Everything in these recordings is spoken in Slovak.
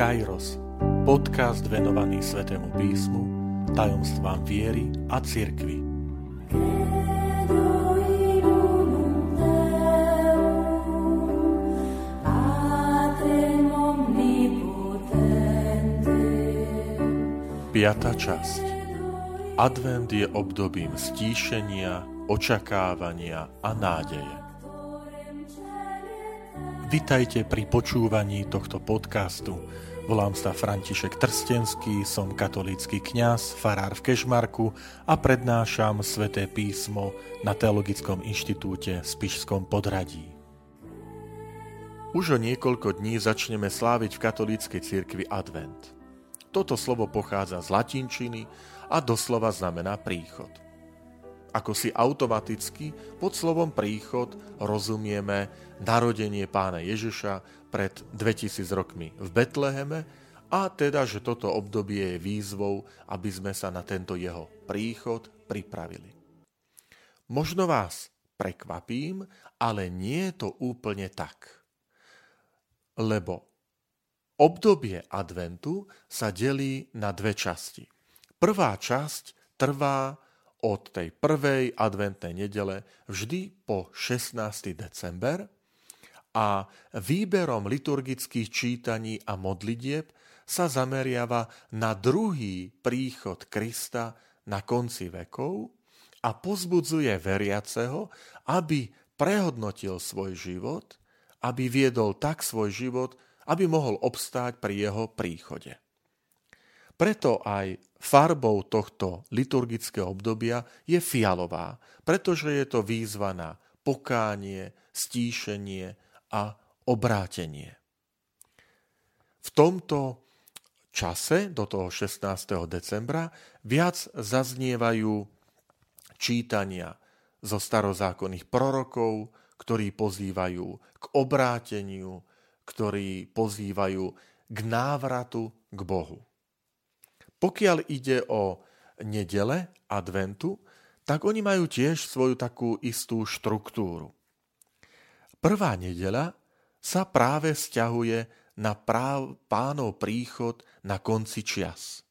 Kairos, podcast venovaný Svetému písmu, tajomstvám viery a cirkvi. Piatá časť Advent je obdobím stíšenia, očakávania a nádeje. Vitajte pri počúvaní tohto podcastu. Volám sa František Trstenský, som katolícky kňaz, farár v Kešmarku a prednášam sväté písmo na Teologickom inštitúte v Spišskom podradí. Už o niekoľko dní začneme sláviť v katolíckej cirkvi advent. Toto slovo pochádza z latinčiny a doslova znamená príchod – ako si automaticky pod slovom príchod rozumieme narodenie pána Ježiša pred 2000 rokmi v Betleheme a teda, že toto obdobie je výzvou, aby sme sa na tento jeho príchod pripravili. Možno vás prekvapím, ale nie je to úplne tak. Lebo obdobie adventu sa delí na dve časti. Prvá časť trvá od tej prvej adventnej nedele vždy po 16. december a výberom liturgických čítaní a modlitieb sa zameriava na druhý príchod Krista na konci vekov a pozbudzuje veriaceho, aby prehodnotil svoj život, aby viedol tak svoj život, aby mohol obstáť pri jeho príchode. Preto aj farbou tohto liturgického obdobia je fialová, pretože je to výzva na pokánie, stíšenie a obrátenie. V tomto čase, do toho 16. decembra, viac zaznievajú čítania zo starozákonných prorokov, ktorí pozývajú k obráteniu, ktorí pozývajú k návratu k Bohu. Pokiaľ ide o nedele adventu, tak oni majú tiež svoju takú istú štruktúru. Prvá nedela sa práve vzťahuje na práv, pánov príchod na konci čias.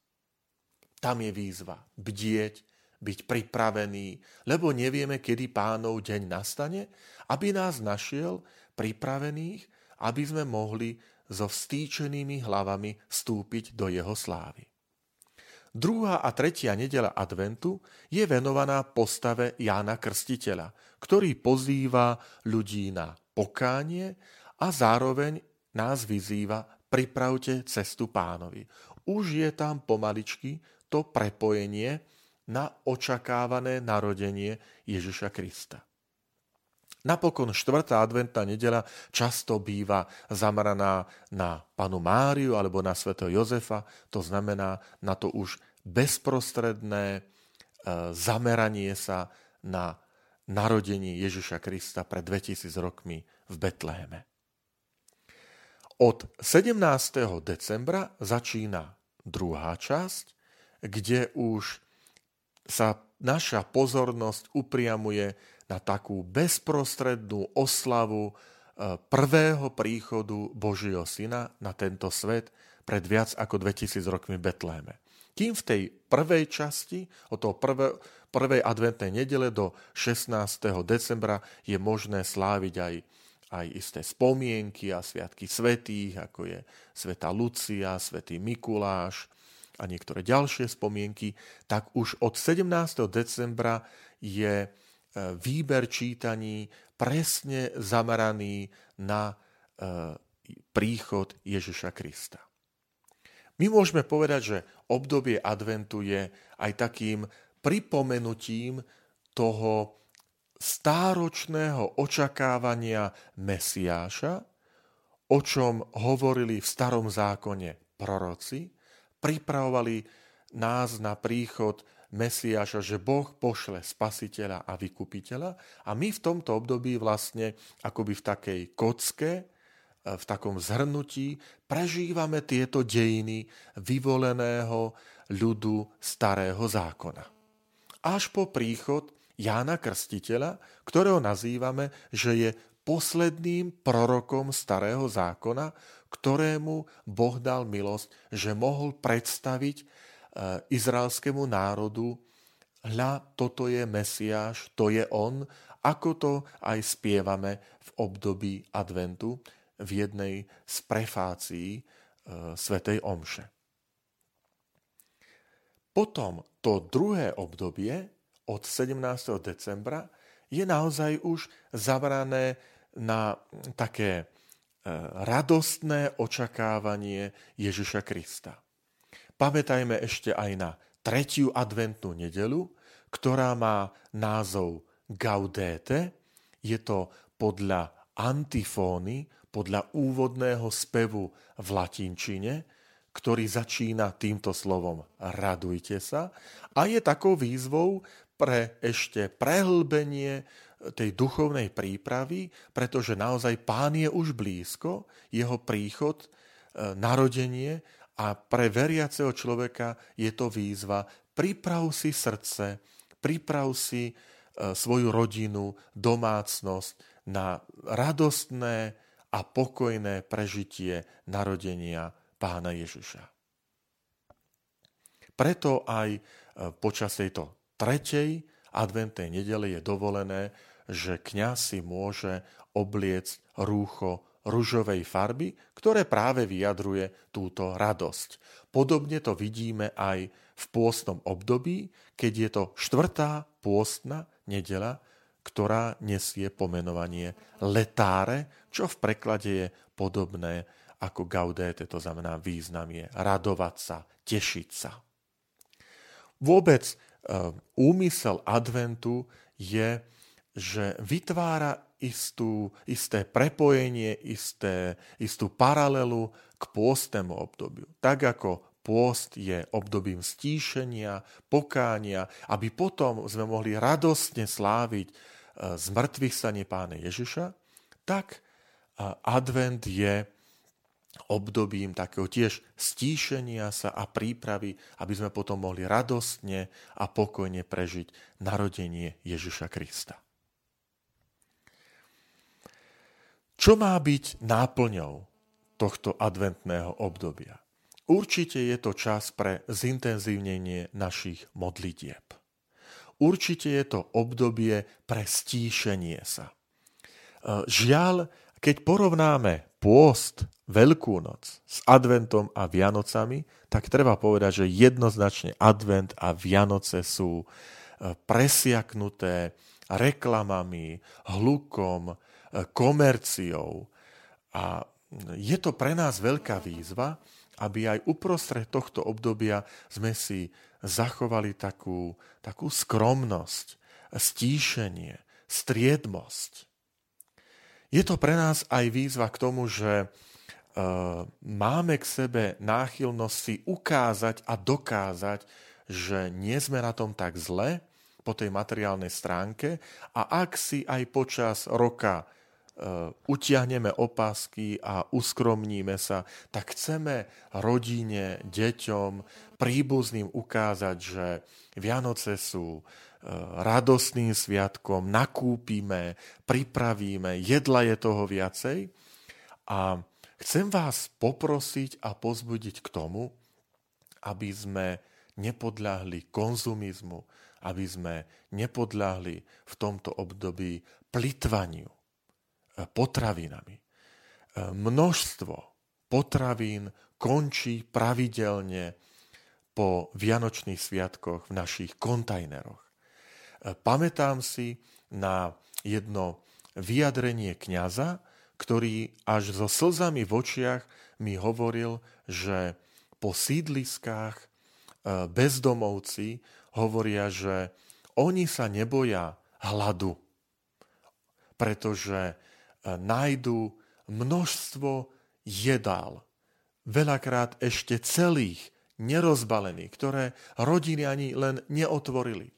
Tam je výzva bdieť, byť pripravený, lebo nevieme, kedy pánov deň nastane, aby nás našiel pripravených, aby sme mohli so vstýčenými hlavami vstúpiť do jeho slávy. Druhá a tretia nedela adventu je venovaná postave Jána Krstiteľa, ktorý pozýva ľudí na pokánie a zároveň nás vyzýva pripravte cestu pánovi. Už je tam pomaličky to prepojenie na očakávané narodenie Ježiša Krista. Napokon štvrtá adventná nedela často býva zameraná na panu Máriu alebo na svätého Jozefa, to znamená na to už bezprostredné e, zameranie sa na narodenie Ježiša Krista pred 2000 rokmi v Betleheme. Od 17. decembra začína druhá časť, kde už sa naša pozornosť upriamuje na takú bezprostrednú oslavu e, prvého príchodu Božieho Syna na tento svet pred viac ako 2000 rokmi v Betléme. Kým v tej prvej časti, od toho prvé, prvej adventnej nedele do 16. decembra je možné sláviť aj, aj isté spomienky a sviatky svetých, ako je sveta Lucia, svetý Mikuláš a niektoré ďalšie spomienky, tak už od 17. decembra je výber čítaní presne zameraný na e, príchod Ježiša Krista. My môžeme povedať, že obdobie adventu je aj takým pripomenutím toho stáročného očakávania Mesiáša, o čom hovorili v starom zákone proroci, pripravovali nás na príchod Mesiáša, že Boh pošle spasiteľa a vykupiteľa a my v tomto období vlastne akoby v takej kocke, e, v takom zhrnutí prežívame tieto dejiny vyvoleného ľudu starého zákona. Až po príchod Jána Krstiteľa, ktorého nazývame, že je posledným prorokom starého zákona, ktorému Boh dal milosť, že mohol predstaviť izraelskému národu, hľa, toto je Mesiáš, to je on, ako to aj spievame v období adventu v jednej z prefácií e, Svetej Omše. Potom to druhé obdobie od 17. decembra je naozaj už zabrané na také e, radostné očakávanie Ježiša Krista. Pamätajme ešte aj na tretiu adventnú nedelu, ktorá má názov Gaudete. Je to podľa antifóny, podľa úvodného spevu v latinčine, ktorý začína týmto slovom radujte sa a je takou výzvou pre ešte prehlbenie tej duchovnej prípravy, pretože naozaj pán je už blízko, jeho príchod, e, narodenie a pre veriaceho človeka je to výzva. Priprav si srdce, priprav si e, svoju rodinu, domácnosť na radostné a pokojné prežitie narodenia pána Ježiša. Preto aj e, počas tejto tretej adventnej nedele je dovolené, že kňaz si môže obliecť rúcho ružovej farby, ktoré práve vyjadruje túto radosť. Podobne to vidíme aj v pôstnom období, keď je to štvrtá pôstna nedela, ktorá nesie pomenovanie letáre, čo v preklade je podobné ako gaudete, to znamená význam je radovať sa, tešiť sa. Vôbec Ehm, úmysel adventu je, že vytvára istú, isté prepojenie, isté, istú paralelu k pôstnemu obdobiu. Tak ako pôst je obdobím stíšenia, pokánia, aby potom sme mohli radostne sláviť e, zmrtvých stanie pána Ježiša, tak e, advent je obdobím takého tiež stíšenia sa a prípravy, aby sme potom mohli radostne a pokojne prežiť narodenie Ježiša Krista. Čo má byť náplňou tohto adventného obdobia? Určite je to čas pre zintenzívnenie našich modlitieb. Určite je to obdobie pre stíšenie sa. Žiaľ, keď porovnáme pôst, Veľkú noc s adventom a Vianocami, tak treba povedať, že jednoznačne advent a Vianoce sú e, presiaknuté reklamami, hlukom, e, komerciou. A je to pre nás veľká výzva, aby aj uprostred tohto obdobia sme si zachovali takú, takú skromnosť, stíšenie, striedmosť. Je to pre nás aj výzva k tomu, že e, máme k sebe náchylnosť si ukázať a dokázať, že nie sme na tom tak zle po tej materiálnej stránke a ak si aj počas roka e, utiahneme opasky a uskromníme sa, tak chceme rodine, deťom, príbuzným ukázať, že Vianoce sú radostným sviatkom, nakúpime, pripravíme, jedla je toho viacej. A chcem vás poprosiť a pozbudiť k tomu, aby sme nepodľahli konzumizmu, aby sme nepodľahli v tomto období plitvaniu eh, potravinami. Eh, množstvo potravín končí pravidelne po Vianočných sviatkoch v našich kontajneroch. Pamätám si na jedno vyjadrenie kňaza, ktorý až so slzami v očiach mi hovoril, že po sídliskách e, bezdomovci hovoria, že oni sa neboja hladu, pretože e, nájdu množstvo jedál, veľakrát ešte celých, nerozbalených, ktoré rodiny ani len neotvorili.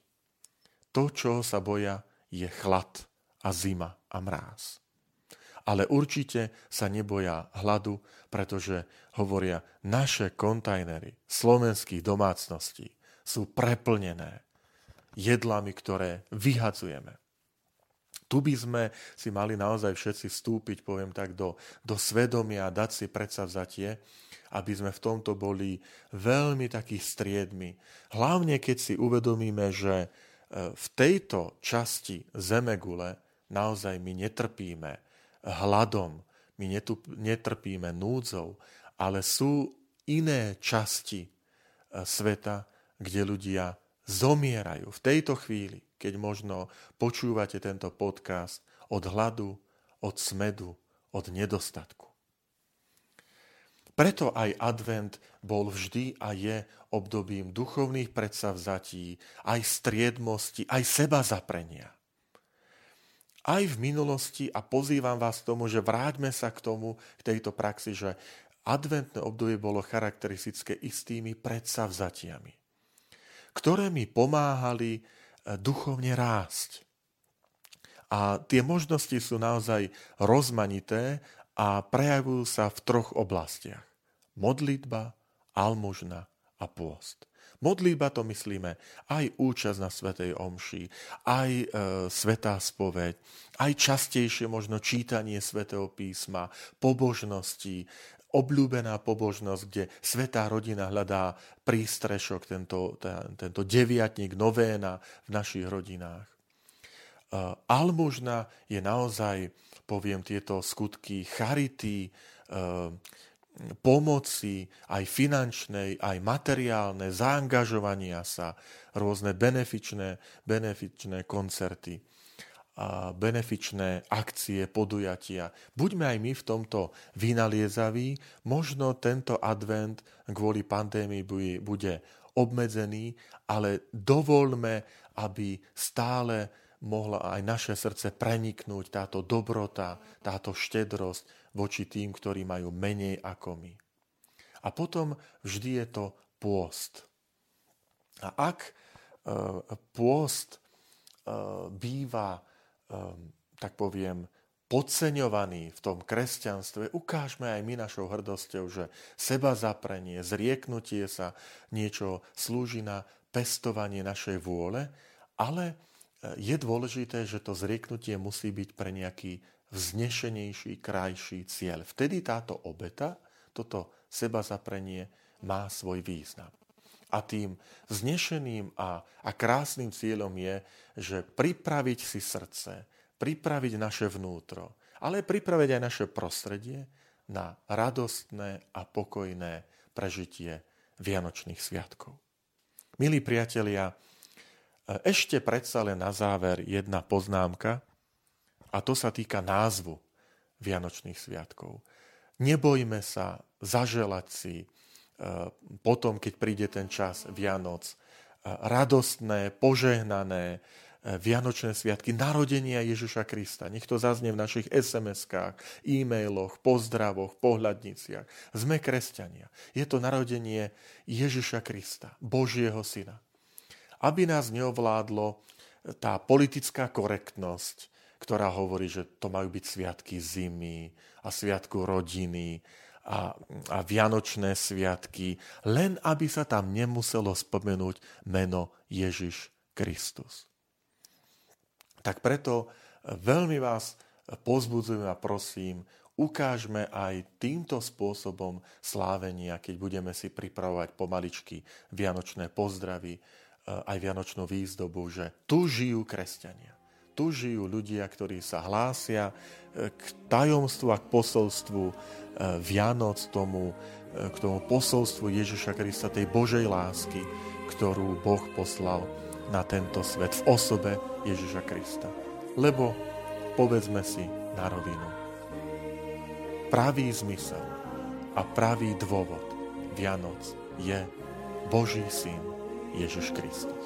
To, čo sa boja, je chlad a zima a mráz. Ale určite sa neboja hladu, pretože hovoria, naše kontajnery slovenských domácností sú preplnené jedlami, ktoré vyhadzujeme. Tu by sme si mali naozaj všetci vstúpiť, poviem tak, do, do svedomia dať si predsavzatie, aby sme v tomto boli veľmi takí striedmi. Hlavne keď si uvedomíme, že e, v tejto časti Zemegule naozaj my netrpíme hladom, my netrpíme núdzou, ale sú iné časti e, sveta, kde ľudia zomierajú. V tejto chvíli, keď možno počúvate tento podcast od hladu, od smedu, od nedostatku. Preto aj advent bol vždy a je obdobím duchovných predsavzatí, aj striedmosti, aj seba zaprenia. Aj v minulosti, a pozývam vás k tomu, že vráťme sa k tomu, k tejto praxi, že adventné obdobie bolo charakteristické istými predsavzatiami, ktoré mi pomáhali duchovne rásť. A tie možnosti sú naozaj rozmanité a prejavujú sa v troch oblastiach. Modlitba, almužna a pôst. Modlitba to myslíme aj účasť na Svetej Omši, aj e, Svetá spoveď, aj častejšie možno čítanie Svetého písma, pobožnosti, obľúbená pobožnosť, kde Svetá rodina hľadá prístrešok, tento, tento deviatník, novéna v našich rodinách. E, almužna je naozaj poviem tieto skutky charity, eh, pomoci, aj finančnej, aj materiálne, zaangažovania sa, rôzne benefičné, benefičné koncerty, benefičné akcie, podujatia. Buďme aj my v tomto vynaliezaví. Možno tento advent kvôli pandémii bude obmedzený, ale dovolme, aby stále mohla aj naše srdce preniknúť táto dobrota, táto štedrosť voči tým, ktorí majú menej ako my. A potom vždy je to pôst. A ak e, pôst e, býva, tak poviem, podceňovaný v tom kresťanstve, ukážme aj my našou hrdosťou, že seba zaprenie, zrieknutie sa niečo slúži na pestovanie našej vôle, ale je dôležité, že to zrieknutie musí byť pre nejaký vznešenejší, krajší cieľ. Vtedy táto obeta, toto seba zaprenie má svoj význam. A tým vznešeným a, a krásnym cieľom je, že pripraviť si srdce, pripraviť naše vnútro, ale pripraviť aj naše prostredie na radostné a pokojné prežitie Vianočných sviatkov. Milí priatelia, ešte predsa len na záver jedna poznámka, a to sa týka názvu Vianočných sviatkov. Nebojme sa zaželať si potom, keď príde ten čas Vianoc, e, radostné, požehnané e, Vianočné sviatky, narodenia Ježiša Krista. Nech to zaznie v našich SMS-kách, e-mailoch, pozdravoch, pohľadniciach. Sme kresťania. Je to narodenie Ježiša Krista, Božieho Syna aby nás neovládlo tá politická korektnosť, ktorá hovorí, že to majú byť sviatky zimy a sviatku rodiny a, a vianočné sviatky, len aby sa tam nemuselo spomenúť meno Ježiš Kristus. Tak preto veľmi vás pozbudzujem a prosím, ukážme aj týmto spôsobom slávenia, keď budeme si pripravovať pomaličky vianočné pozdravy, aj Vianočnú výzdobu, že tu žijú kresťania. Tu žijú ľudia, ktorí sa hlásia e, k tajomstvu a k posolstvu e, Vianoc, tomu, e, k tomu posolstvu Ježiša Krista, tej Božej lásky, ktorú Boh poslal na tento svet v osobe Ježiša Krista. Lebo, povedzme si na rovinu, pravý zmysel a pravý dôvod Vianoc je Boží syn Ježiš Kristus.